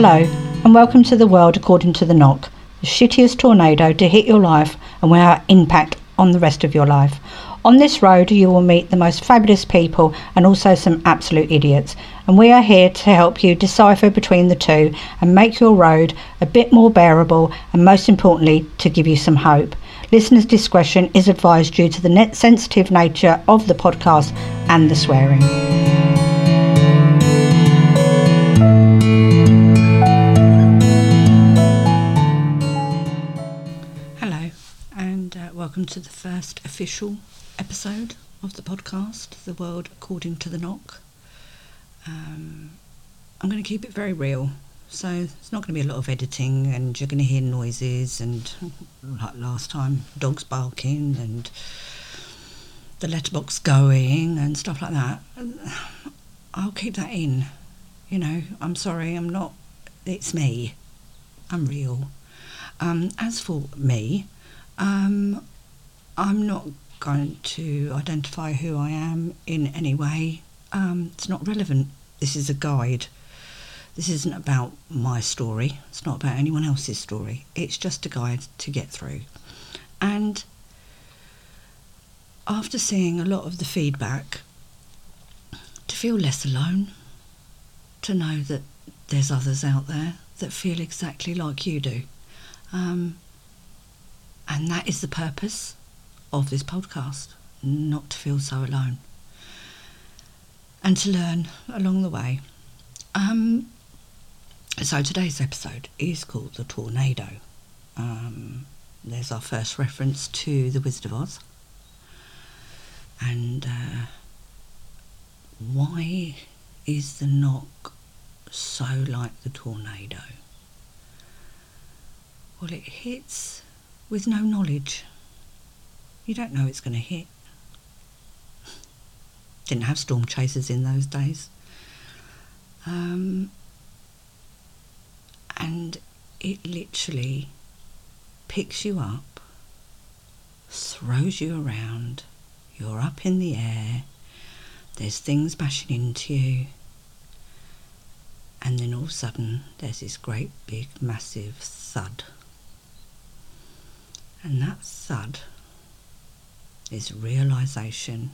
Hello, and welcome to the world according to the knock, the shittiest tornado to hit your life and without impact on the rest of your life. On this road, you will meet the most fabulous people and also some absolute idiots. And we are here to help you decipher between the two and make your road a bit more bearable and, most importantly, to give you some hope. Listeners' discretion is advised due to the net sensitive nature of the podcast and the swearing. And uh, welcome to the first official episode of the podcast, The World According to the Knock. Um, I'm going to keep it very real, so it's not going to be a lot of editing, and you're going to hear noises, and like last time, dogs barking, and the letterbox going, and stuff like that. I'll keep that in. You know, I'm sorry, I'm not. It's me. I'm real. Um, as for me, um, I'm not going to identify who I am in any way. Um, it's not relevant. This is a guide. This isn't about my story. It's not about anyone else's story. It's just a guide to get through. And after seeing a lot of the feedback, to feel less alone, to know that there's others out there that feel exactly like you do. Um, and that is the purpose of this podcast not to feel so alone and to learn along the way. Um, so today's episode is called The Tornado. Um, there's our first reference to The Wizard of Oz. And uh, why is the knock so like the tornado? Well, it hits with no knowledge. You don't know it's going to hit. Didn't have storm chasers in those days. Um, and it literally picks you up, throws you around, you're up in the air, there's things bashing into you, and then all of a sudden there's this great big massive thud. And that thud is realization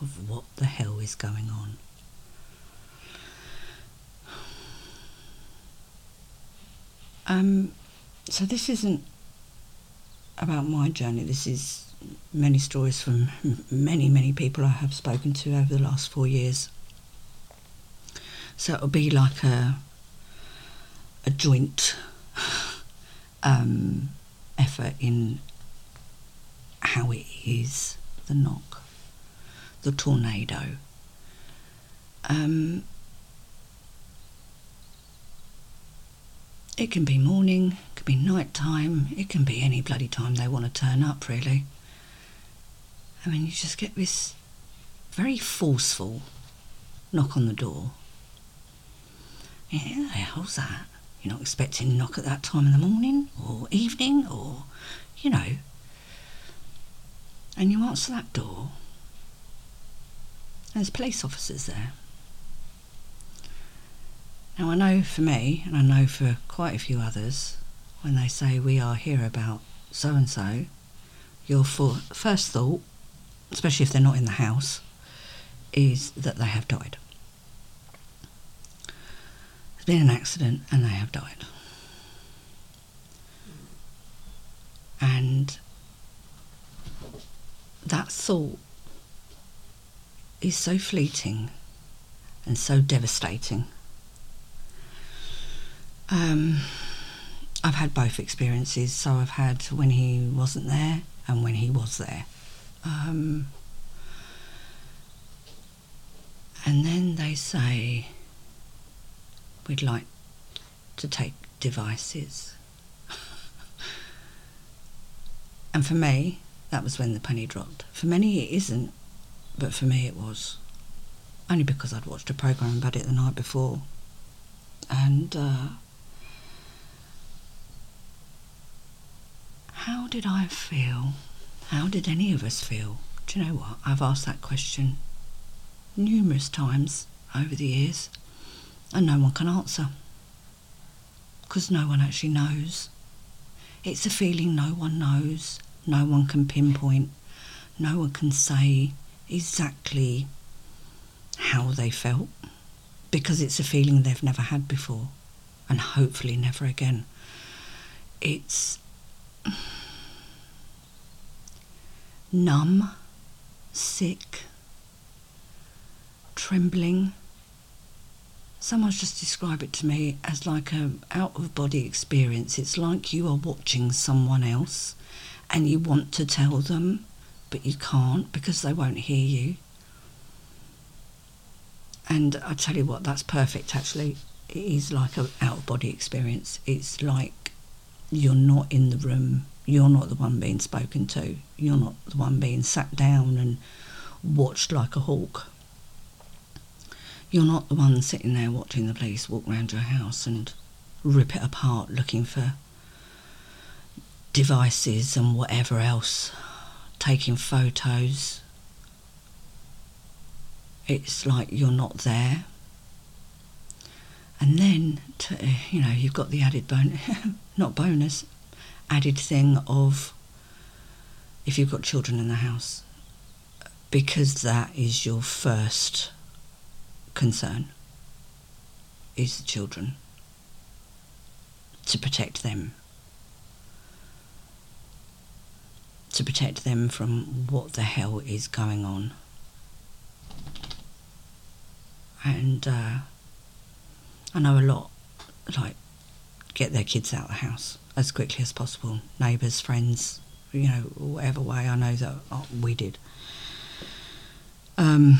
of what the hell is going on. Um, so this isn't about my journey. This is many stories from many, many people I have spoken to over the last four years. So it'll be like a a joint um, effort in how it is the knock, the tornado. Um, it can be morning, it can be night time, it can be any bloody time they want to turn up, really. I mean, you just get this very forceful knock on the door. Yeah, hell's that? You're not expecting a knock at that time in the morning or evening or, you know. And you answer that door. There's police officers there. Now, I know for me, and I know for quite a few others, when they say we are here about so and so, your first thought, especially if they're not in the house, is that they have died. There's been an accident and they have died. And that thought is so fleeting and so devastating. Um, I've had both experiences. So I've had when he wasn't there and when he was there. Um, and then they say, we'd like to take devices. and for me, that was when the penny dropped. For many, it isn't, but for me, it was. Only because I'd watched a program about it the night before. And uh, how did I feel? How did any of us feel? Do you know what? I've asked that question numerous times over the years and no one can answer. because no one actually knows. It's a feeling no one knows, no one can pinpoint, no one can say exactly how they felt because it's a feeling they've never had before and hopefully never again. It's numb, sick, trembling. Someone's just described it to me as like a out of body experience. It's like you are watching someone else and you want to tell them, but you can't because they won't hear you. And I tell you what, that's perfect actually. It is like an out of body experience. It's like you're not in the room, you're not the one being spoken to, you're not the one being sat down and watched like a hawk. You're not the one sitting there watching the police walk round your house and rip it apart looking for devices and whatever else, taking photos. It's like you're not there. And then, to, you know, you've got the added bonus, not bonus, added thing of if you've got children in the house, because that is your first concern, is the children, to protect them. To protect them from what the hell is going on. And uh, I know a lot, like, get their kids out of the house as quickly as possible. Neighbours, friends, you know, whatever way. I know that oh, we did. Um,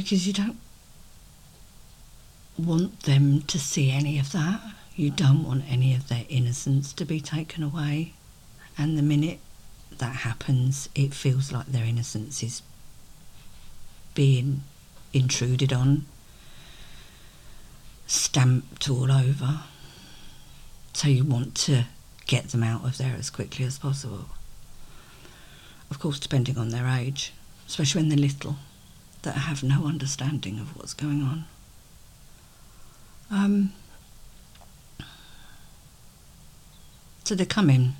because you don't want them to see any of that. You don't want any of their innocence to be taken away. And the minute that happens, it feels like their innocence is being intruded on, stamped all over. So you want to get them out of there as quickly as possible. Of course, depending on their age, especially when they're little, that have no understanding of what's going on. Um, so they come in,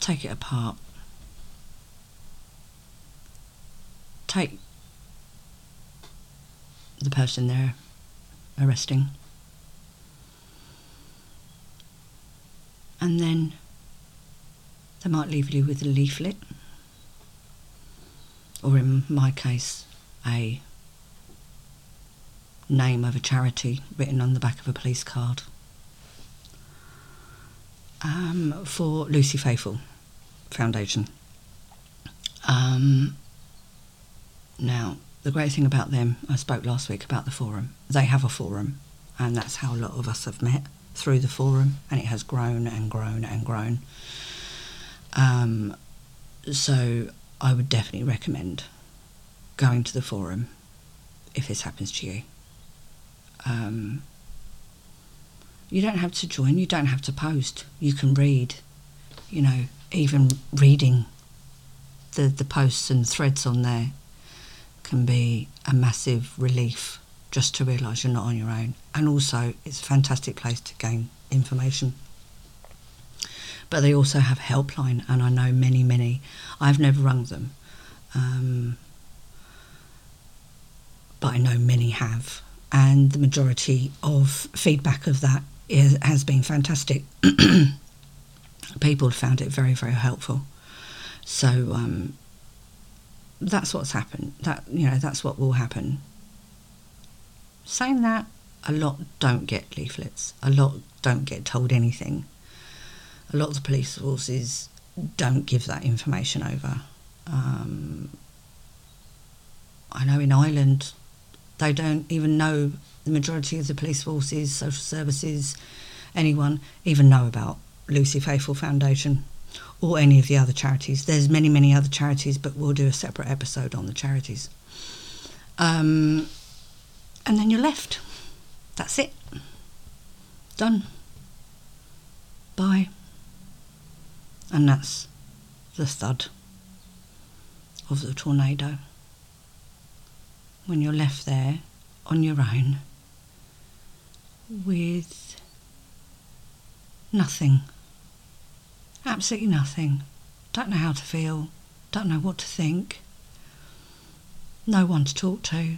take it apart, take the person they're arresting, and then they might leave you with a leaflet, or in my case, a name of a charity written on the back of a police card um, for Lucy Faithfull Foundation. Um, now, the great thing about them, I spoke last week about the forum. They have a forum, and that's how a lot of us have met through the forum, and it has grown and grown and grown. Um, so, I would definitely recommend going to the forum if this happens to you. Um, you don't have to join, you don't have to post. You can read, you know, even reading the, the posts and threads on there can be a massive relief just to realise you're not on your own. And also, it's a fantastic place to gain information. But they also have helpline, and I know many, many. I've never rung them, um, but I know many have and the majority of feedback of that is, has been fantastic. People have found it very, very helpful. So um, that's what's happened. That you know, that's what will happen. Saying that, a lot don't get leaflets. A lot don't get told anything. A lot of the police forces don't give that information over. Um, I know in Ireland they don't even know the majority of the police forces, social services, anyone even know about Lucy Faithfull Foundation or any of the other charities. There's many, many other charities, but we'll do a separate episode on the charities. Um, and then you're left. That's it. Done. Bye. And that's the thud of the tornado when you're left there on your own with nothing. Absolutely nothing. Don't know how to feel, don't know what to think, no one to talk to.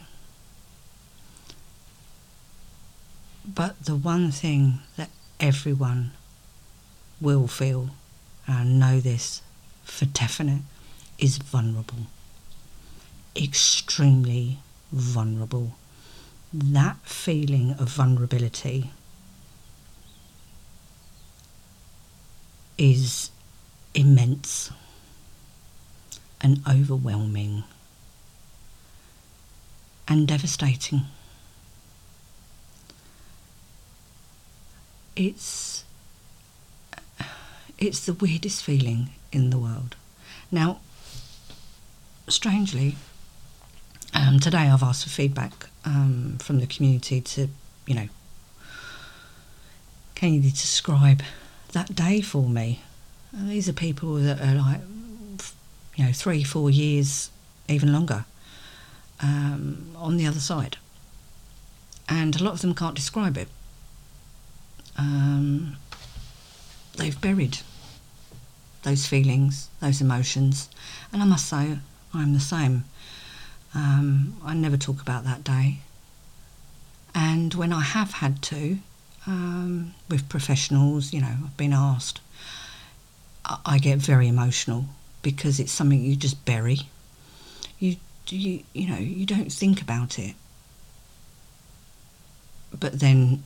But the one thing that everyone will feel, I know this for definite, is vulnerable. Extremely vulnerable. That feeling of vulnerability is immense and overwhelming and devastating. It's it's the weirdest feeling in the world. Now, strangely, um, today I've asked for feedback um, from the community to, you know, can you describe that day for me? And these are people that are like, you know, three, four years, even longer, um, on the other side. And a lot of them can't describe it. Um, they've buried those feelings, those emotions. And I must say, I'm the same. Um, I never talk about that day. And when I have had to, um, with professionals, you know, I've been asked, I, I get very emotional because it's something you just bury. You, you, you know, you don't think about it. But then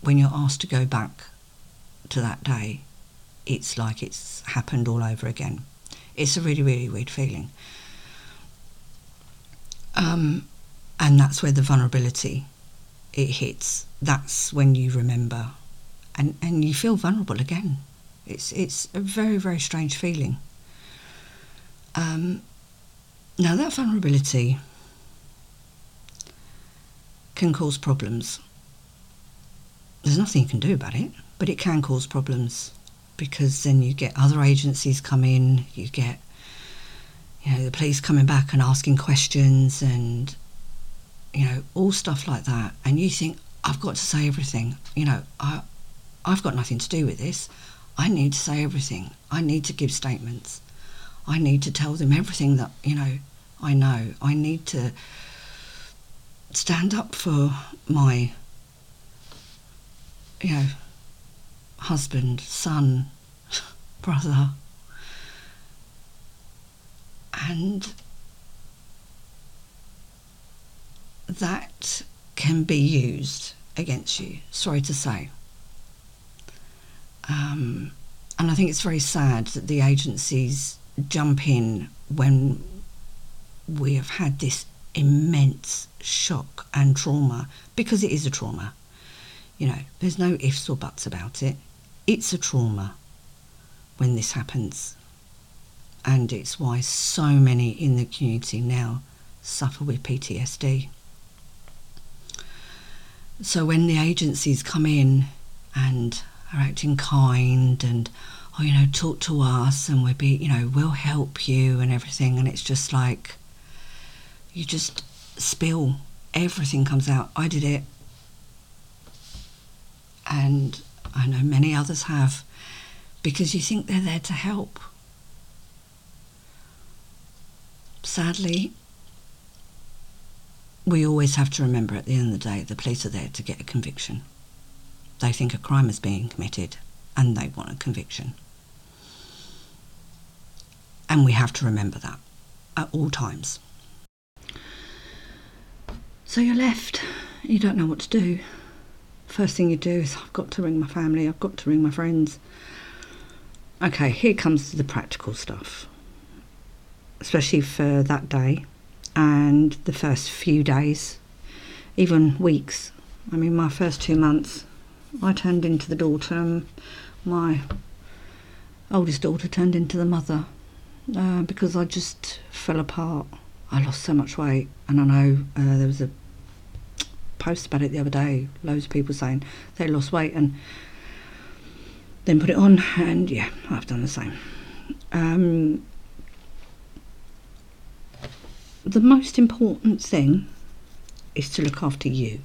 when you're asked to go back to that day, it's like it's happened all over again. It's a really, really weird feeling. Um, and that's where the vulnerability it hits. That's when you remember, and and you feel vulnerable again. It's it's a very very strange feeling. Um, now that vulnerability can cause problems. There's nothing you can do about it, but it can cause problems because then you get other agencies come in, you get you know the police coming back and asking questions and you know all stuff like that. And you think I've got to say everything. You know I I've got nothing to do with this. I need to say everything. I need to give statements. I need to tell them everything that you know I know. I need to stand up for my you know husband, son, brother. And that can be used against you, sorry to say. Um, and I think it's very sad that the agencies jump in when we have had this immense shock and trauma, because it is a trauma. You know, there's no ifs or buts about it. It's a trauma when this happens. And it's why so many in the community now suffer with PTSD. So when the agencies come in and are acting kind and oh you know talk to us and we'll be you know we'll help you and everything and it's just like you just spill everything comes out i did it and I know many others have, because you think they're there to help. Sadly, we always have to remember at the end of the day the police are there to get a conviction. They think a crime is being committed and they want a conviction. And we have to remember that at all times. So you're left, you don't know what to do first thing you do is I've got to ring my family, I've got to ring my friends. Okay, here comes the practical stuff, especially for that day and the first few days, even weeks. I mean, my first two months, I turned into the daughter, and my oldest daughter turned into the mother uh, because I just fell apart. I lost so much weight, and I know uh, there was a post about it the other day. Loads of people saying they lost weight and then put it on, and yeah, I've done the same. Um, the most important thing is to look after you.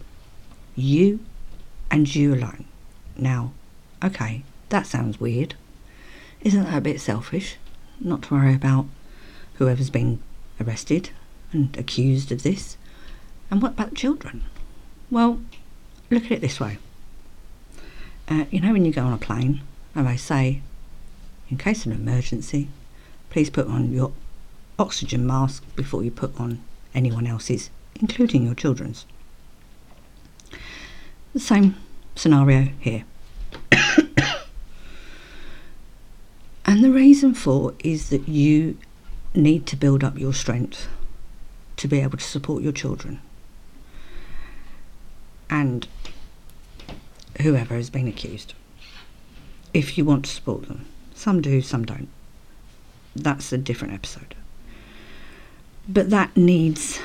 You and you alone. Now, okay, that sounds weird. Isn't that a bit selfish? Not to worry about whoever's been arrested and accused of this. And what about children? Well, look at it this way. Uh, you know, when you go on a plane and they say, in case of an emergency, please put on your oxygen mask before you put on anyone else's, including your children's. The same scenario here. and the reason for is that you need to build up your strength to be able to support your children and whoever has been accused if you want to support them. Some do, some don't. That's a different episode. But that needs,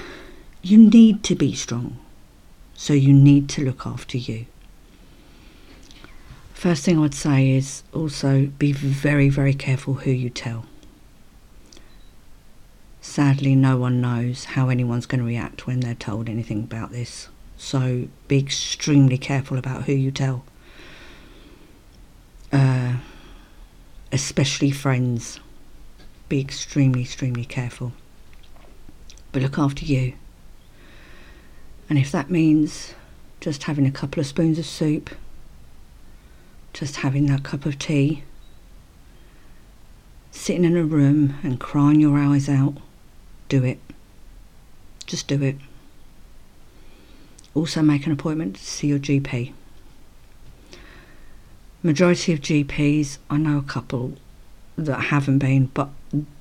you need to be strong. So you need to look after you. First thing I'd say is also be very, very careful who you tell. Sadly, no one knows how anyone's going to react when they're told anything about this. So be extremely careful about who you tell. Uh, especially friends. Be extremely, extremely careful. But look after you. And if that means just having a couple of spoons of soup, just having that cup of tea, sitting in a room and crying your eyes out, do it. Just do it. Also make an appointment to see your GP. Majority of GPs, I know a couple that haven't been, but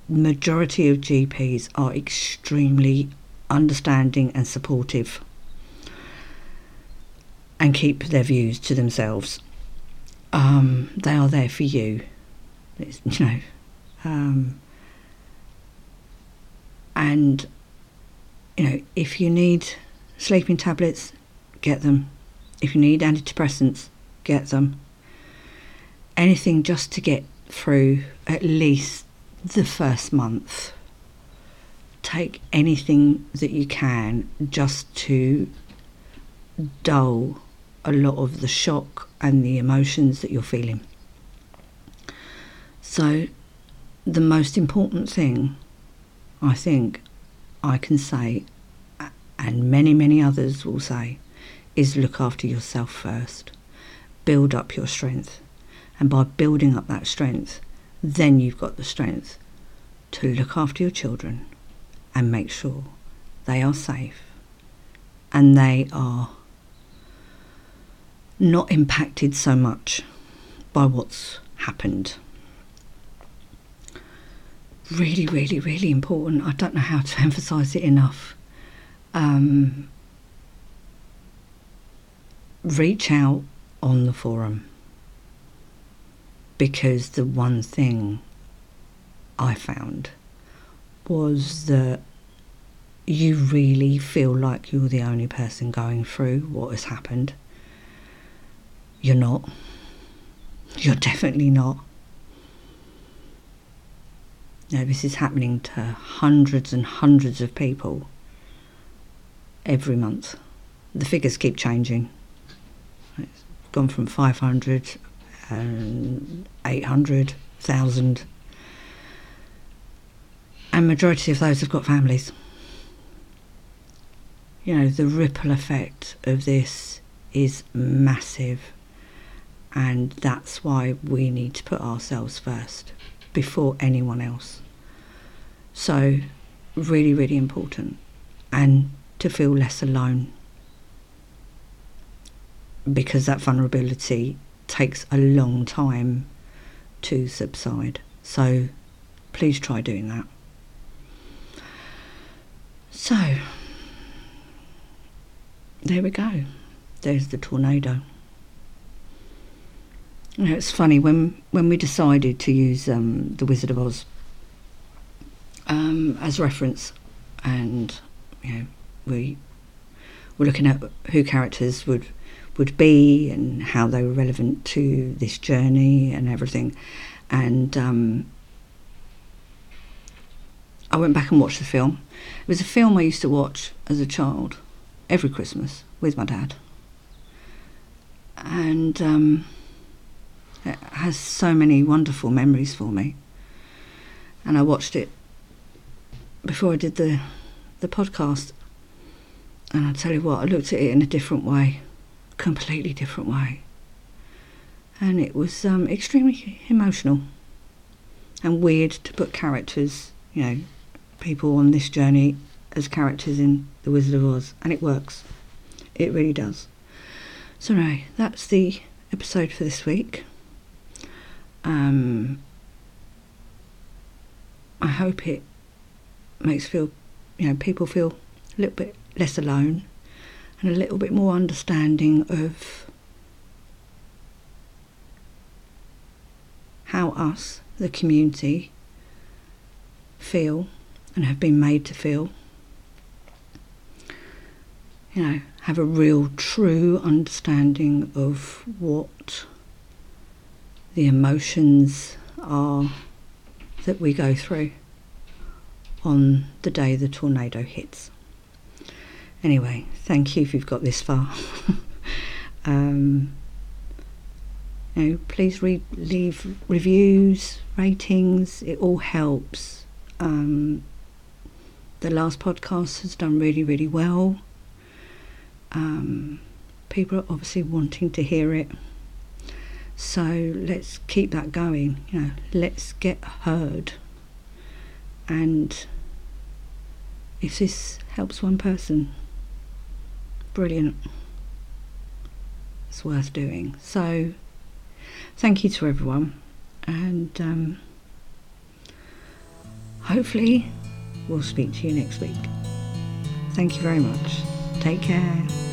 majority of GPs are extremely understanding and supportive and keep their views to themselves. Um, they are there for you. It's, you know, um, and you know, if you need sleeping tablets, get them. If you need antidepressants, get them. Anything just to get through at least the first month. Take anything that you can just to dull a lot of the shock and the emotions that you're feeling. So, the most important thing I think I can say, and many, many others will say, is look after yourself first. Build up your strength. And by building up that strength, then you've got the strength to look after your children and make sure they are safe and they are not impacted so much by what's happened. Really, really, really important. I don't know how to emphasize it enough. Um, reach out on the forum because the one thing I found was that you really feel like you're the only person going through what has happened. You're not. You're definitely not. Now, this is happening to hundreds and hundreds of people every month. The figures keep changing. It's gone from 500 and 800,000 and majority of those have got families. You know, the ripple effect of this is massive and that's why we need to put ourselves first before anyone else. So, really, really important. And to feel less alone because that vulnerability takes a long time to subside. So, please try doing that. So, there we go. There's the tornado. You know, it's funny when when we decided to use um, the Wizard of Oz um, as reference, and you know, we were looking at who characters would would be and how they were relevant to this journey and everything, and um, I went back and watched the film. It was a film I used to watch as a child every Christmas with my dad. And um, it has so many wonderful memories for me. And I watched it before I did the the podcast, and I tell you what, I looked at it in a different way, completely different way, and it was um, extremely emotional and weird to put characters, you know, people on this journey as characters in The Wizard of Oz, and it works. It really does. So, anyway, that's the episode for this week. Um, I hope it makes feel, you know, people feel a little bit less alone and a little bit more understanding of how us, the community, feel and have been made to feel. You know, have a real true understanding of what the emotions are that we go through on the day the tornado hits. Anyway, thank you if you've got this far. um, you know, please re- leave reviews, ratings. It all helps. Um, the last podcast has done really, really well. Um, people are obviously wanting to hear it. So let's keep that going. You know, let's get heard. And if this helps one person, brilliant. It's worth doing. So thank you to everyone, and um, hopefully we'll speak to you next week. Thank you very much. Take care.